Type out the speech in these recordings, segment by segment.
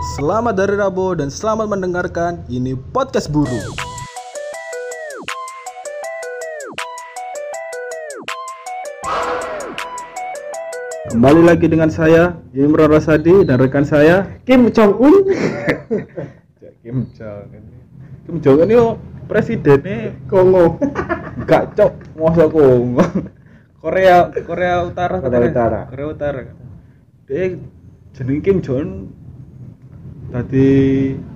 Selamat dari Rabo dan selamat mendengarkan ini podcast buru. Kembali lagi dengan saya Imran Rasadi dan rekan saya Kim Jong Un Kim Jong Un. Kim Jong Un itu presidennya Kongo gak cok masa Kongo. Korea Korea Utara Korea. Utara. Korea Utara. Dia jeneng Kim Jong tadi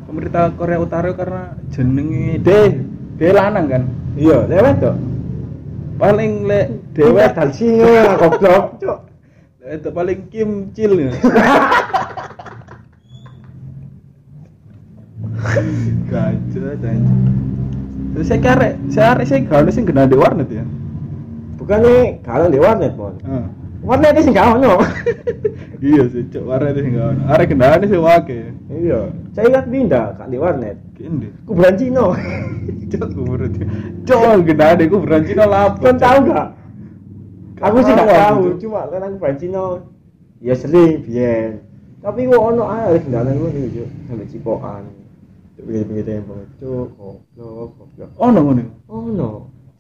pemerintah Korea Utara karena jenenge dia dia lanang kan. iya lewat tuh Paling le dan singa goblok cok itu paling Kim Cil ya. Gajah dan Terus saya kare, saya arek saya gak ada sing kena di warnet ya. bukannya kalau di warnet mon Heeh. warnet sih gak ono iya sih, cok warnet sing gak ono. Arek kendane sih wake. iya saya ingat pindah kak di warnet Kene. kuburan Cino Cok kuburan. Cok kendane kuburan Cina lapo. kan tahu gak aku sih gak tahu aku, cuma karena kuburan Cino ya sering biyen tapi kok ono aja kendaraan gue gitu cok sampai cipokan pinggir-pinggir tembok cok goblok goblok Ono ngono. ono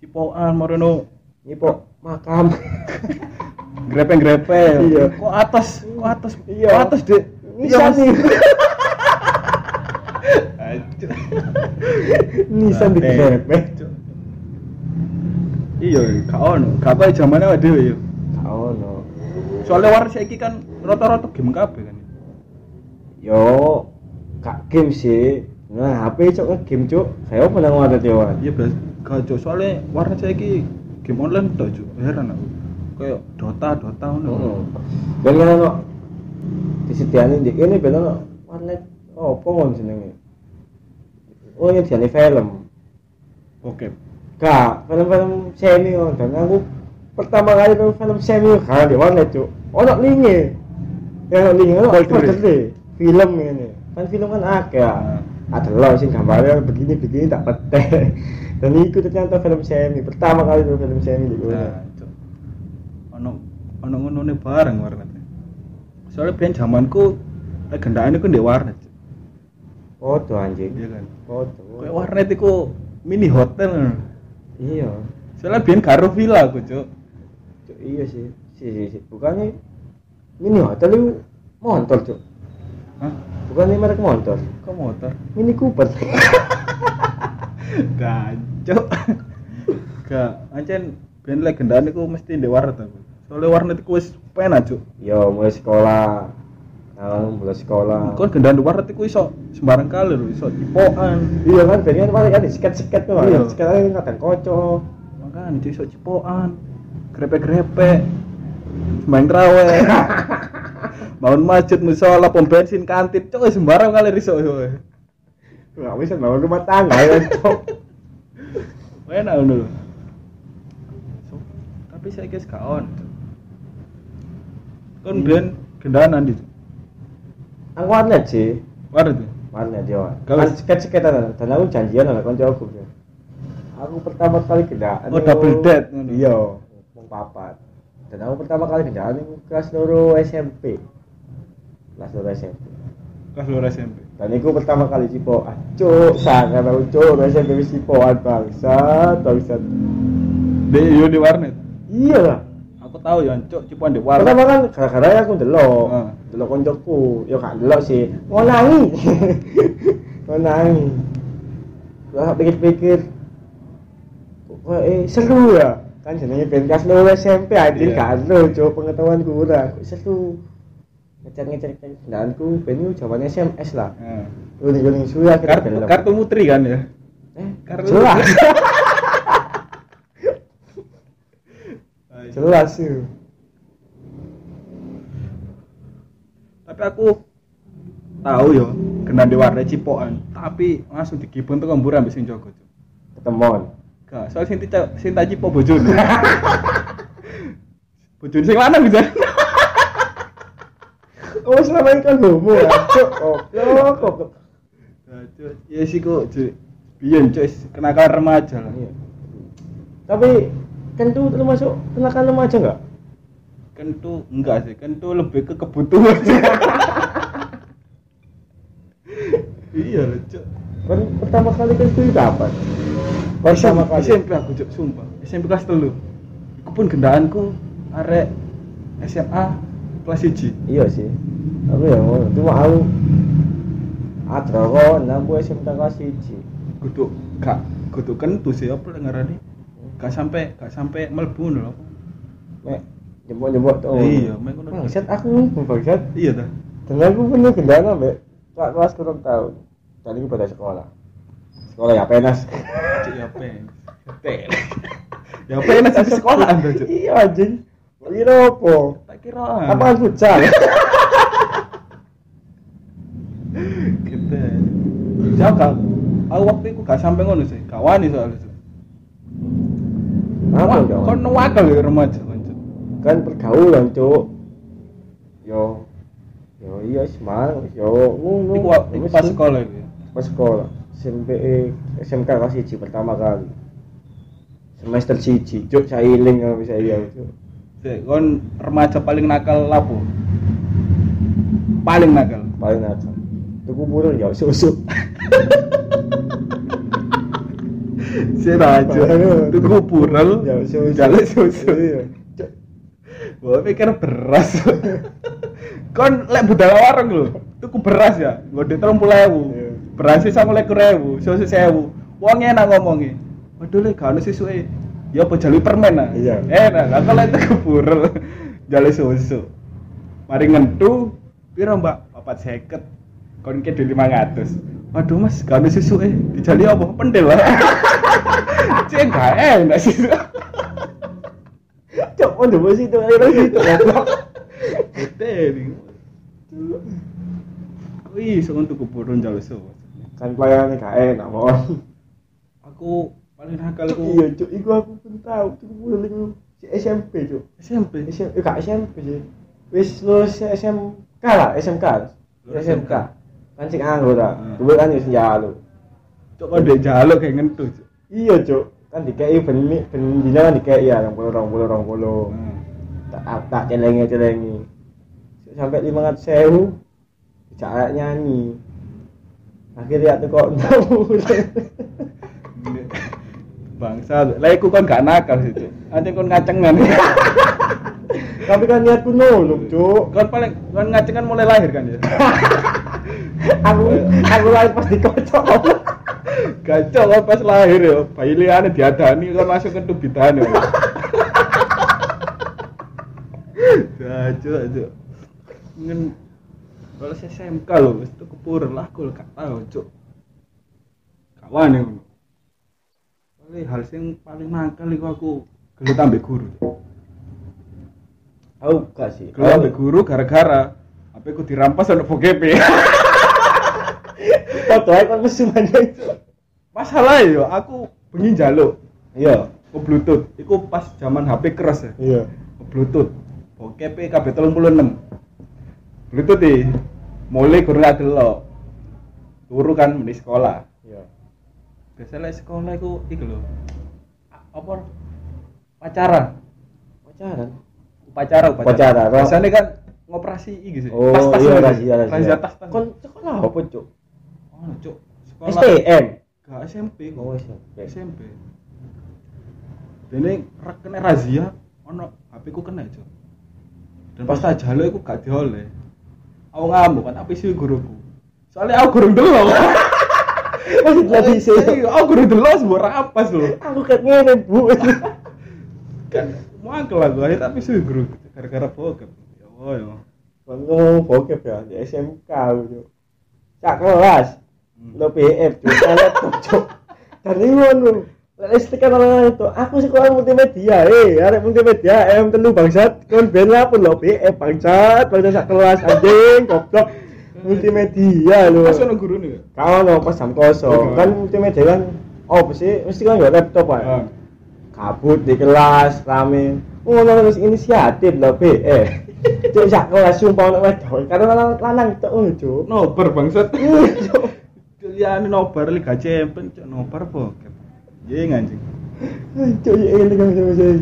Cipokan marono nyipok makam grepe-grepe. Iya. Kok atas, kok atas. Iya. Kok atas, Dek. Nisan Mas. nih Anjir. Nisan di grepe Iya, gak ono. Gak kaya zamane awake dhewe ya. ono Soalnya warna saiki kan rata-rata game kabeh kan. yo kak game sih nah HP cok nge game cok saya apa nang ada dewan Iya, Bas. Gak cok, soalnya warna saiki game online tok, Cuk. Heran aku. Kayak Dota, Dota ngono. Heeh. dan kan ono disediain di ini ben ono warnet oh apa ngono jenenge? Oh ini jadi film. Oke. kak film-film semi oh dan aku pertama kali nonton film semi kan di warnet cok ono linge. Ya ono linge ono film ini kan film kan akeh ya. ada lo sih gambarnya begini begini tak petek dan itu ternyata film semi. Pertama kali nonton film semi di Nah, Cuk. Ono ngono bareng warnetnya. Soalnya biyen zamanku legendane ku ndek warnet. Foto anjing Iya kan. foto Kayak warnet iku mini hotel. iya Soalnya biyen karo villa aku, Cuk. Cuk, iya sih sih sih, sih. bukannya mini hotel itu motor cuk Hah? bukannya merek motor Kok motor? mini Cooper Gancuk. Gak, ancen ben legendane ku mesti ndek warnet aku. Soalnya warnet iku wis penak, Cuk. yo mulai sekolah nah, mulai sekolah Kon gendane warnet iku iso sembarang kali lho, iso cipokan. iya kan biasanya paling kan sikat-sikat tuh Iya. kan sikat aja kadang kocok Makanya Cuk, iso cipokan. Grepe-grepe. Main trawe. Bangun masjid, musola, pom bensin, kantin, cok sembarang kali iso. nggak bisa bangun rumah tangga ya cok Enak ngono. So, tapi saya guys on. Kon ben gendanan di. aku warnet sih Warnet. warnet yo Kau- kan sikat-sikatan dan aku janjian sama koncoku ya aku pertama kali gendaan Oh, double date iya mau papat. Dan aku pertama kali gendaan itu kelas loro SMP kelas loro SMP Kelas luar SMP. dan itu pertama kali cipo acuk sangat aku cuk. SMP wis cipoan bangsa bangsa Di yo di warnet. iya lah Aku tahu ya, cok cipuan di warnet. pertama kan gara-gara aku delok Ah. delok koncoku. Ya gak delok sih. Ngonangi ngonangi lah pikir-pikir. Kok eh seru ya? Kan jenenge ben kelas loro SMP anjing Iya. gak seru cuk pengetahuan kurang seru? Ngecek-ngecek kendaanku ben itu jawabannya SMS lah. Nah. kuning-kuning suwi akhirnya Kartu, kartu mutri kan ya. eh kartu- jelas jelas sih Tapi aku tahu yo, kena di warnet cipokan, tapi langsung digibon tuh kembur ambek sing jaga, Cuk. ketemuan Gak, soal sing tak sing tak cipo bojone. bojone sing lanang bisa. oh selama ini kan homo ya goblok Nah, Cuk, ya sih kok, Cuk. Biyen, Cuk, kenakalan remaja lah. Iya. tapi kentu termasuk kenakan remaja enggak kentu enggak sih kentu lebih ke kebutuhan. Iya lho cuk kan pertama kali kan itu kapan pertama SMP, kali. SMP aku cuk sumpah. SMP kelas telu. Iku pun gendaanku arek SMA kelas 1 iya sih. Aku ya ngono cuma aku ada kok nampu SMK kelas siji. Kudu gak kudu kentu sih apa lek ngarani gak sampai gak sampai mlebu lho. Mek jemput-jemput tuh. Iya, mek ngono. bangsat aku bangsat. Iya ta. Dan aku punya gendana mbak kelas kelas kurang tahun dan ini pada sekolah. Sekolah ya penas. Ya pen Tel. ya pen nasi sekolah anda iya anjing. Kira apa tak kira. Apa kan futsal? Gitu jauh gak aku waktu itu gak sampai ngono sih. Gak wani soalnya. Apa dong. Kon wakal ya remaja lanjut. Kan pergaulan cuk. Yo. Yo iya semangat yo ngono. Iku iku pas sekolah ya? Pas sekolah. SMP SMK kelas siji pertama kali. Semester siji cuk. Sailing kalau bisa iya cuk. Kon remaja paling nakal lapo? Paling nakal. Paling nakal. Tuku burung ya susu si raja purel ya susu jalan susu Cuk, gua pikir beras. Kon lek budal warung lho. Tuku beras ya. Ngode telung puluh ewu Iya. beras sama lekur ewu. Susu sewu wong enak ngomongi. Waduh lek gak ada susu ya apa jalui permen ah? Iya. enak. Lah kalau itu purel jalui susu. Mari ngentu piro mbak? Papat seket. Kon ke di lima ratus. Waduh mas gak ada susu eh dijali apa? Pendel lah cek gak enak sih. Cuk oh ndemu situ ayo situ. Goblok nih. Wih, soalnya tuh kupurun jalur so. kan pelayanannya gak enak mon. Aku paling nakal aku. Iya cuk iku aku pun tahu burung si SMP cuk SMP. SMP gak SMP sih. Wis lulus SMK lah SMK SMK kan sing nganggur lah Hmm. dulu kan wis njalu Cok kok dek jaluk kayak ngentu. Iya cuk kan dikei ben ben dina kan dikei ya 20 20 20 Hmm. tak tak celengi celengi sampai lima ratus sewu tidak nyanyi akhirnya tuh kok tahu Bangsa, lah iku kan gak nakal sih, Cuk. Nanti kon ngacengan. tapi kan niatku nolong cuk kon paling kon ngacengan mulai lahir kan ya. aku aku lahir pas dikocok Gacok kon pas lahir ya, bayi liane diadani kon langsung kentu bidan ya. Gacok, cuk. Ngen kalau saya SMK lho, wis tuh kepur lah, aku gak tahu, cuk. Kawan ya ngono. Paling hal sing paling nakal iku aku gelut ambek guru. Aku gak sih Gelut ambek guru gara-gara apa aku dirampas sama BGP. foto aja kan mesum aja itu Masalah ya, aku bengi njaluk iya ke Bluetooth. Iku pas zaman HP keras ya. iya Ke Bluetooth. Bokep KB 36. Bluetooth di mulai kurang ada lo. Turu kan di sekolah. iya Biasanya sekolah iku lho. A- Apa? Pacaran. pacaran Upacara, upacara. Biasanya kan ngoperasi iki sih. oh Tas-tas iya lagi. rahasia Rahasia rahasia tas tas. kon sekolah apa cuk Oh, cuk. Sekolah STM Gak SMP kok. oh SMP SMP. Dene ra- kena razia ono HP ku kena cuk. Dan pas tak jaluk iku gak dioleh. Aku ngamuk kan apa sih guruku. Soalnya aku gurung delok. masih lagi sih aku gurung delok semua rapas lho. aku kan ngene bu Kan mangkel aku akhirnya tapi sih guru gara-gara bokep. Ya Allah ya. ngomong bokep ya di SMK cuk cak kelas. Lo PF cuk laptop cuk. Dan ini ngono. Listrik kan orang itu aku sekolah multimedia eh. Arek multimedia em telu bangsat. Kon ben apa lo PF bangsat. Bangsat sak kelas anjing goblok. Multimedia lo. Pas ono guru nih. kau no pas jam kosong. Kan multimedia kan oh mesti mesti kan nggak laptop ya kabut di kelas rame. Ngono terus inisiatif lo PF cuk sak kelas sumpah ono wedok. Karena lanang lanang itu cuk. Nobar bangsat. Iya, Cuk. Liane nobar Liga Champions, cuk nobar bokep. Iya anjing. Cuk, ya ini kan sama saya.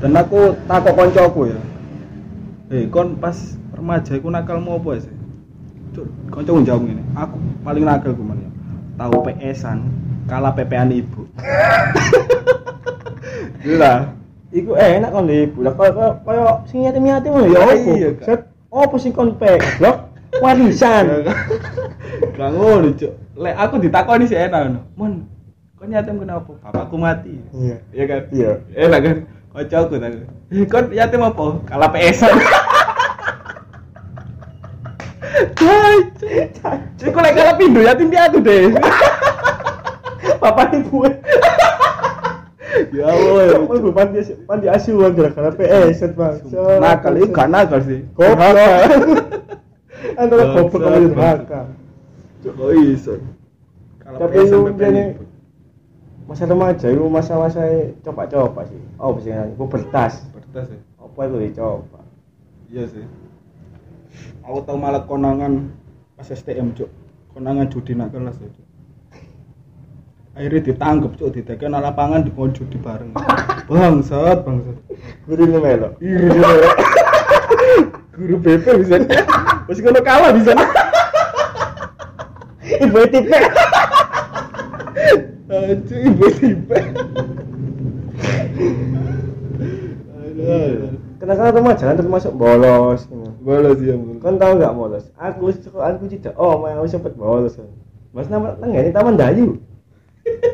Dan aku takut koncoku ya. Eh, kon pas remaja iku nakalmu apa sih? Cuk, kancaku jawab ngene. Aku paling nakal men. ya. Tahu PS-an kalah PP-an ibu. Gila. Iku enak kon di budak kaya kaya sing yatim-yatim ngono ya. Iya. Set opo sing kon? Warisan. Gak ngono, Cuk. Lek aku ditakoni sih enak ngono. Mon, kok yatim kenapa? Bapakku mati. Iya. Iya kan? Iya. Enak kan? Kocokku tak. Eh, kon yatim apa? Kalah. Cai, cai. Kok lek kalah pindo yatim piatu deh. Bapak ibu. Ya Allah ya. Kamu ibu panti panti asuhan gara-gara PS bang. Nakal itu gak nakal sih. Goblok. Antara goblok sama durhaka. Oh iso. Kalau Tapi lu jadi masa remaja itu masa-masa coba-coba sih. Oh, bisa pubertas. Bertas ya. Apa itu dicoba? Iya sih. Aku tau malah konangan pas STM cuk. Konangan judi nak kelas ya cuk. Akhirnya ditangkep cuk, ditekan lapangan di judi bareng. Bangsat, bangsat. Guru ini melo. Iri Guru BP bisa. Masih kono kalah bisa. Ibu tipe. Aduh, ibu tipe. Kenapa remaja kan termasuk bolos. Bolos ya, bolos. Kan tahu nggak bolos? Aku aku tidak. Oh, mau sempet bolos kan. Mas nama nang ini Taman Dayu.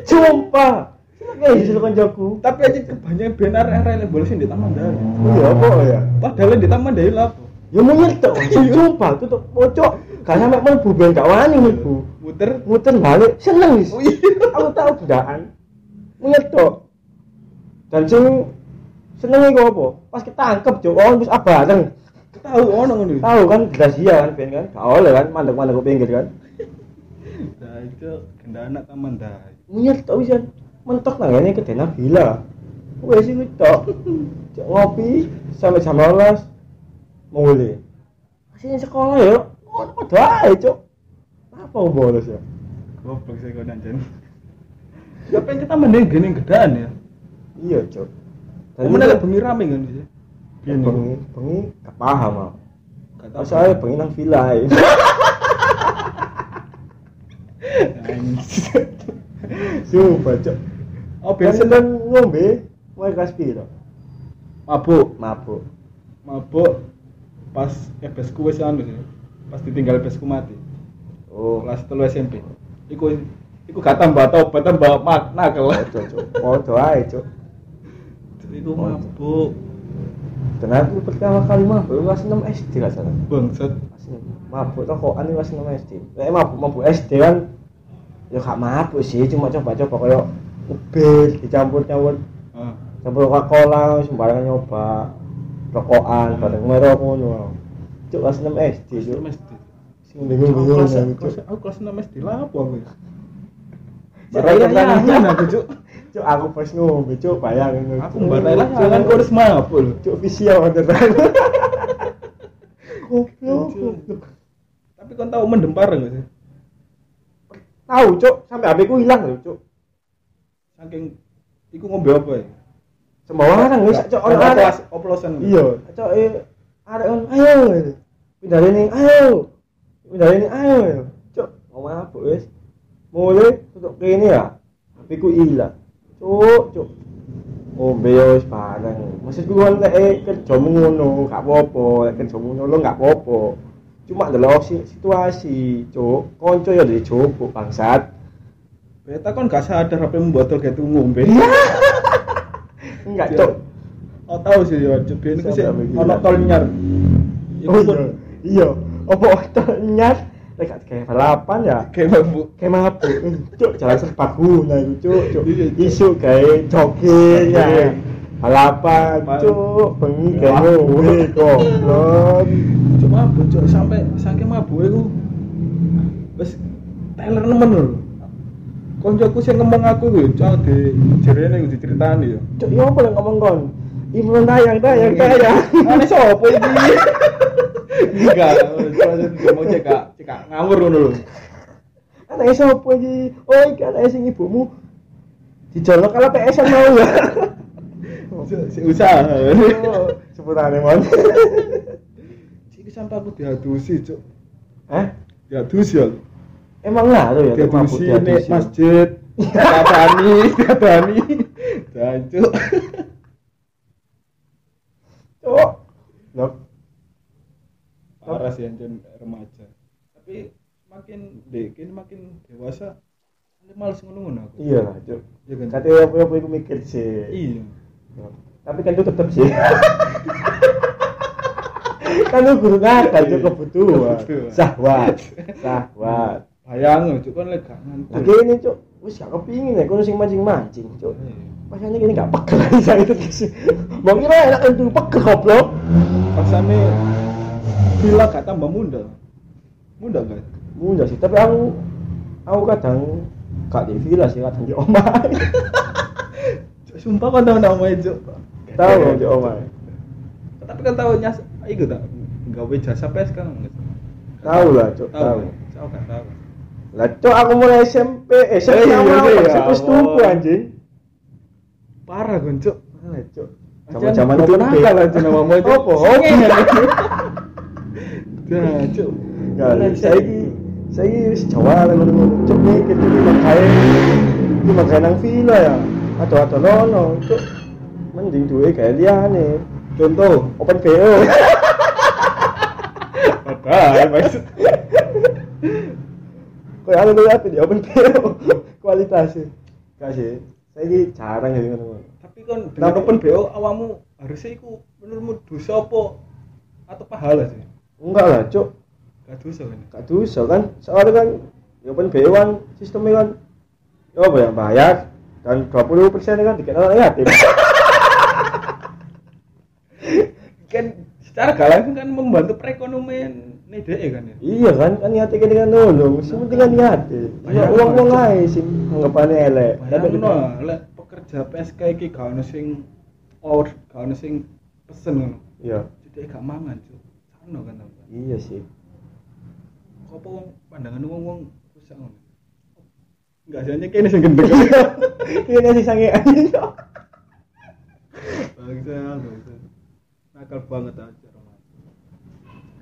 Sumpah. Kayak disuruh koncoku. Tapi aja kebanyakan benar arek bolosin di Taman Daya. Iya apa ya? Padahal di Taman Daya lah? Ya monyet tok. Sumpah tuh tok pojok. Gak sampe mlebu ben gak wani mlebu. Muter. Muter balik seneng wis. Oh iya. Aku tahu bedaan. Monyet tok. Dan sing seneng iku apa? Pas ketangkep cuk, oh wis abareng. Tahu ono ngono. Tahu kan rahasia kan ben kan. Gak oleh kan mandek-mandek ke pinggir kan. Nah, itu gendana Taman Daya. Monyet tok wisan. Mentok nang ngene ke Dena Villa. Wes iku tok. Ngopi sampai jam 12 mulai. Masih sekolah ya. Oh, padha ae, Cuk. Apa bolos ya? Goblok sih kau nanjen. Ya pengen kita mending gini gedaan ya. Iya, Cuk. Kamu ada bengi rame kan sih. bengi, bengi gak paham. Gak tahu. Saya bengi nang villa. Sumpah, Cuk. Oh Biasa kan ngombe, mulai kelas piro? mabuk, Mabuk. mabuk pas ebesku wis anu sih. Pas ditinggal ebesku mati. Oh, Kelas telu SMP. Iku iku gak tambah tobat tambah makna kalau. Cuk, Cuk. Podo ae, Cuk. Iku mabuk. Dan aku pertama kali mabuk kelas 6 SD gak salah. Bangsat. Kelas 6. Mabuk rokokan kelas 6 SD. Lek mabuk mabuk SD kan ya gak mabuk sih, cuma coba-coba kayak ubir dicampur-campur Ah. campur Coca-Cola sembarangan nyoba rokokan bareng merok ngono. Cuk kelas 6 SD, Cuk. Sing bingung-bingung kelas aku, kelas Cuk. aku kelas 6 SD lah apa aku. ya? Cuk, Barai lah aku cuk. Cuk aku pas ngombe, Cuk, bayangin. Aku barai jangan kau harus mabuk lho. Cuk visual beneran. Goblok. Tapi kau tahu mendem bareng gak sih? Tahu, Cuk, sampai HP ku hilang lho, Cuk. Saking iku ngombe apa ya? Sembarang wis, ono Ono arek. kelas oplosan. Iya, Cuk, eh arek on ayo. Pindah ini, ayo. Pindah ini, ayo. Cuk, ngomong apa wis? Mulai tutup kene ya. HP ku hilang. Cuk, Cuk. Ngombe ya wis bareng. Maksudku kan lek eh, kerjamu ngono, gak apa-apa. Lek kerjamu ngono gak apa-apa. Cuma delok si- situasi, Cuk. Konco ya dijopo bangsat. Beta kan gak sadar apa membotol kayak tuh ngombe. Enggak, Iya. Cuk. Oh tahu sih ya, cuk ini sih Sampai begitu. ono tol nyar. Oh iya. Iya. Apa ternyata lek gak kayak balapan ya? kayak mabuk. Kayak mabuk. Cuk, jalan serbaguna itu, Cuk. Cuk. Iya. Isu kayak jogging ya. Balapan, Bal- Cuk. Bengi kayak ngowe goblok. Cuk mabuk cuk sampai saking mabuk iku wis teler nemen lho. Koncoku sing ngomong aku iku cuk di jerene iku diceritani yo. Cuk, iya apa yang ngomong kon? Imron tayang, tayang, tayang. Ane sopo iki? Enggak, cuk ngomong cek Kak, cek ngawur ngono lho. Anaknya siapa iki? Oh, iki anaknya sing ibumu. Dicolok kalau PS mau ya. Usaha. Oh, Seputane mon. Iki sampai aku diadusi, cuk. Hah? Ya dus ya. Emang ngaruh ya Dia tuh mabuk dia masjid. Dadani, dadani. Jancuk. Cok. Loh, Parah sih anjen remaja. Tapi makin dek ini makin dewasa ini males ngono-ngono aku. iya lah cok Iya kan? apa aku mikir sih Iya. tapi kan itu tetap sih kan lu guru nakal kebutuhan Kebutuhan. sahwat sahwat Bayang cuk kan lek gak ngantuk. lagi ini cok wis gak kepingin ya kono sing mancing-mancing cok Iya. Pasane gini gak pegel saya itu sih. Mau kira enak kan tuh pegel goblok. Pasane villa gak tambah muda. Muda gak? Mudah sih, tapi aku aku kadang gak di villa sih, kadang di omah. Cuk, Sumpah kan tau nama itu. Tahu di omah. Tapi kan tahu nyas iku tak gawe jasa pes kan. Tahu lah, Cuk, tahu. Tahu kan tahu. Lah cok aku mulai SMP, eh SMP iya, awal iya, SMP Allah. anjing. Parah kan cuk. Lah cok. Zaman Zaman-zaman itu nakal aja namamu itu. Apa? Nah, cuk. Ya, saiki saiki wis Jawa lah ngono. Cok mikir iki makane iki makane nang villa ya. Ado-ado nono, cok. Mending duwe gawe liyane. Contoh, Open BO. padahal maksud Kayak anu luwih apik Open BO. Kualitasnya. Kasih. Saiki jarang ya ngono. tapi kan Tapi- open BO awamu harusnya iku menurutmu dosa apa atau pahala sih? Enggak lah, cok. Gak dosa kan? Gak dosa kan. Soalnya kan ya Open BO kan sistemnya kan ya apa ya bayar dan 20 persen kan dikenal yatim. Kan secara gak langsung kan membantu perekonomian nih DE kan ya? iya kan kan niatnya kan dengan nolong sementing kan niatnya ya uang uang aja sih anggapannya elek tapi no, lek pekerja PSK iki gak ono sing or gak ono sing pesen ngono. iya Jadi gak mangan, Cuk. Sano kan iya sih Apa wong pandangan wong-wong rusak ngono. Enggak sih hanya kene sing gendeng. ini nasi sange aja Bangsa, bangsa. Nakal banget aja.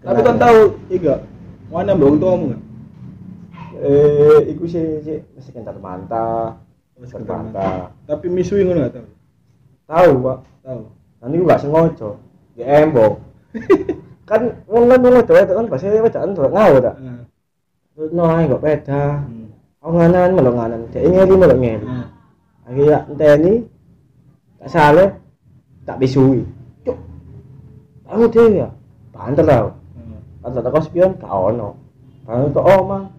Tapi kan tahu, iya mana mbak tuamu kan? eh iku sih sih masih kentar mantah Masih mantah Tapi misui ngono gak tahu. tahu pak. Tahu. nanti gua gak sengaja. Ya embok. Kan wong kan wong itu kan pasti wedaan tuh ngau tak terus no ae gak beda Hmm. aku nganan malah nganan. Dia ngeli malah ngeli. Heeh. akhirnya enteni tak salah tak bisui cuk. Kamu dia ya banter tau Banter tak spion gak ono. Banter ke oma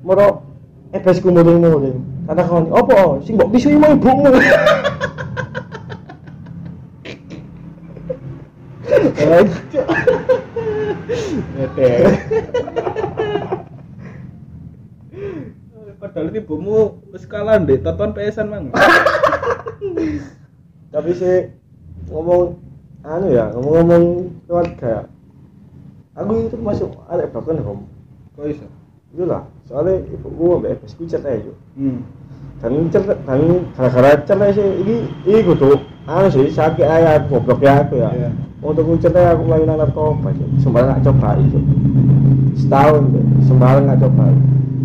moro ebesku muring muring kata kawan apa sing mbok bisui mau ibumu Eh. Padahal ini ibumu wis kalah ndek. Tonton PS-an mang. tapi sih ngomong anu ya ngomong-ngomong keluarga aku itu masuk arek bahkan om Kok iso? itu lah soalnya ibuku ambek ebesku cerai yuk Hmm. dan cerai dan gara-gara cerai sih ini ini kudu anu sih sakit aja goblok ya aku ya Iya. untuk ku cerai aku main narkoba sih sembarang gak coba itu setahun deh sembarang gak coba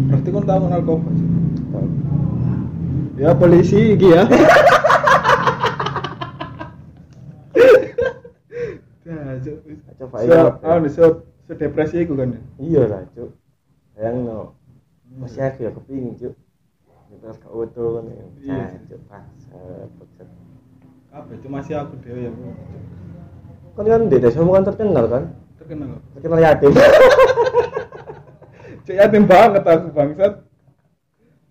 Berarti kon tahu narkoba sih. Ya polisi iki ya. Nah, Cuk. coba Se, itu anu, se, se depresi iku kan. ya? iya lah cuk sayang no masih aku ya kepingin cuk Terus gak utuh kan ya. Iya. Cuk pas bangsat. Kabeh cuma si aku dhewe yang kan kan di desa kan terkenal kan terkenal. terkenal yatim Cek yatim banget aku bangsat.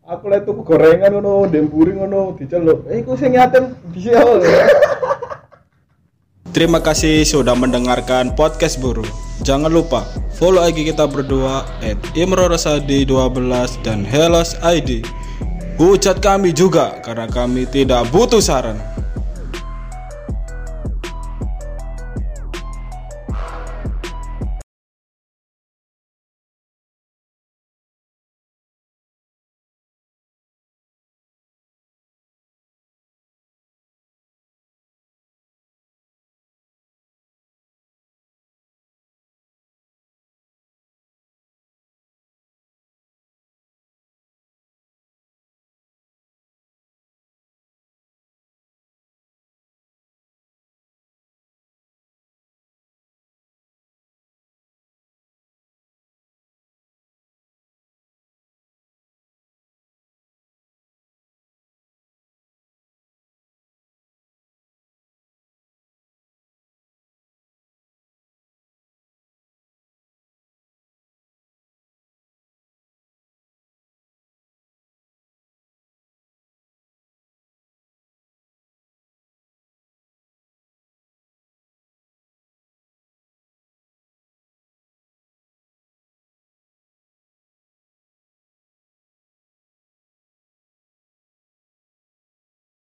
Aku lihat tuku gorengan ngono, demburi ngono, diceluk. Eh, iku sing yatim bisa. Terima kasih sudah mendengarkan podcast Buru. Jangan lupa follow IG kita berdua at imrorosadi12 dan Helos ID. Hujat kami juga karena kami tidak butuh saran.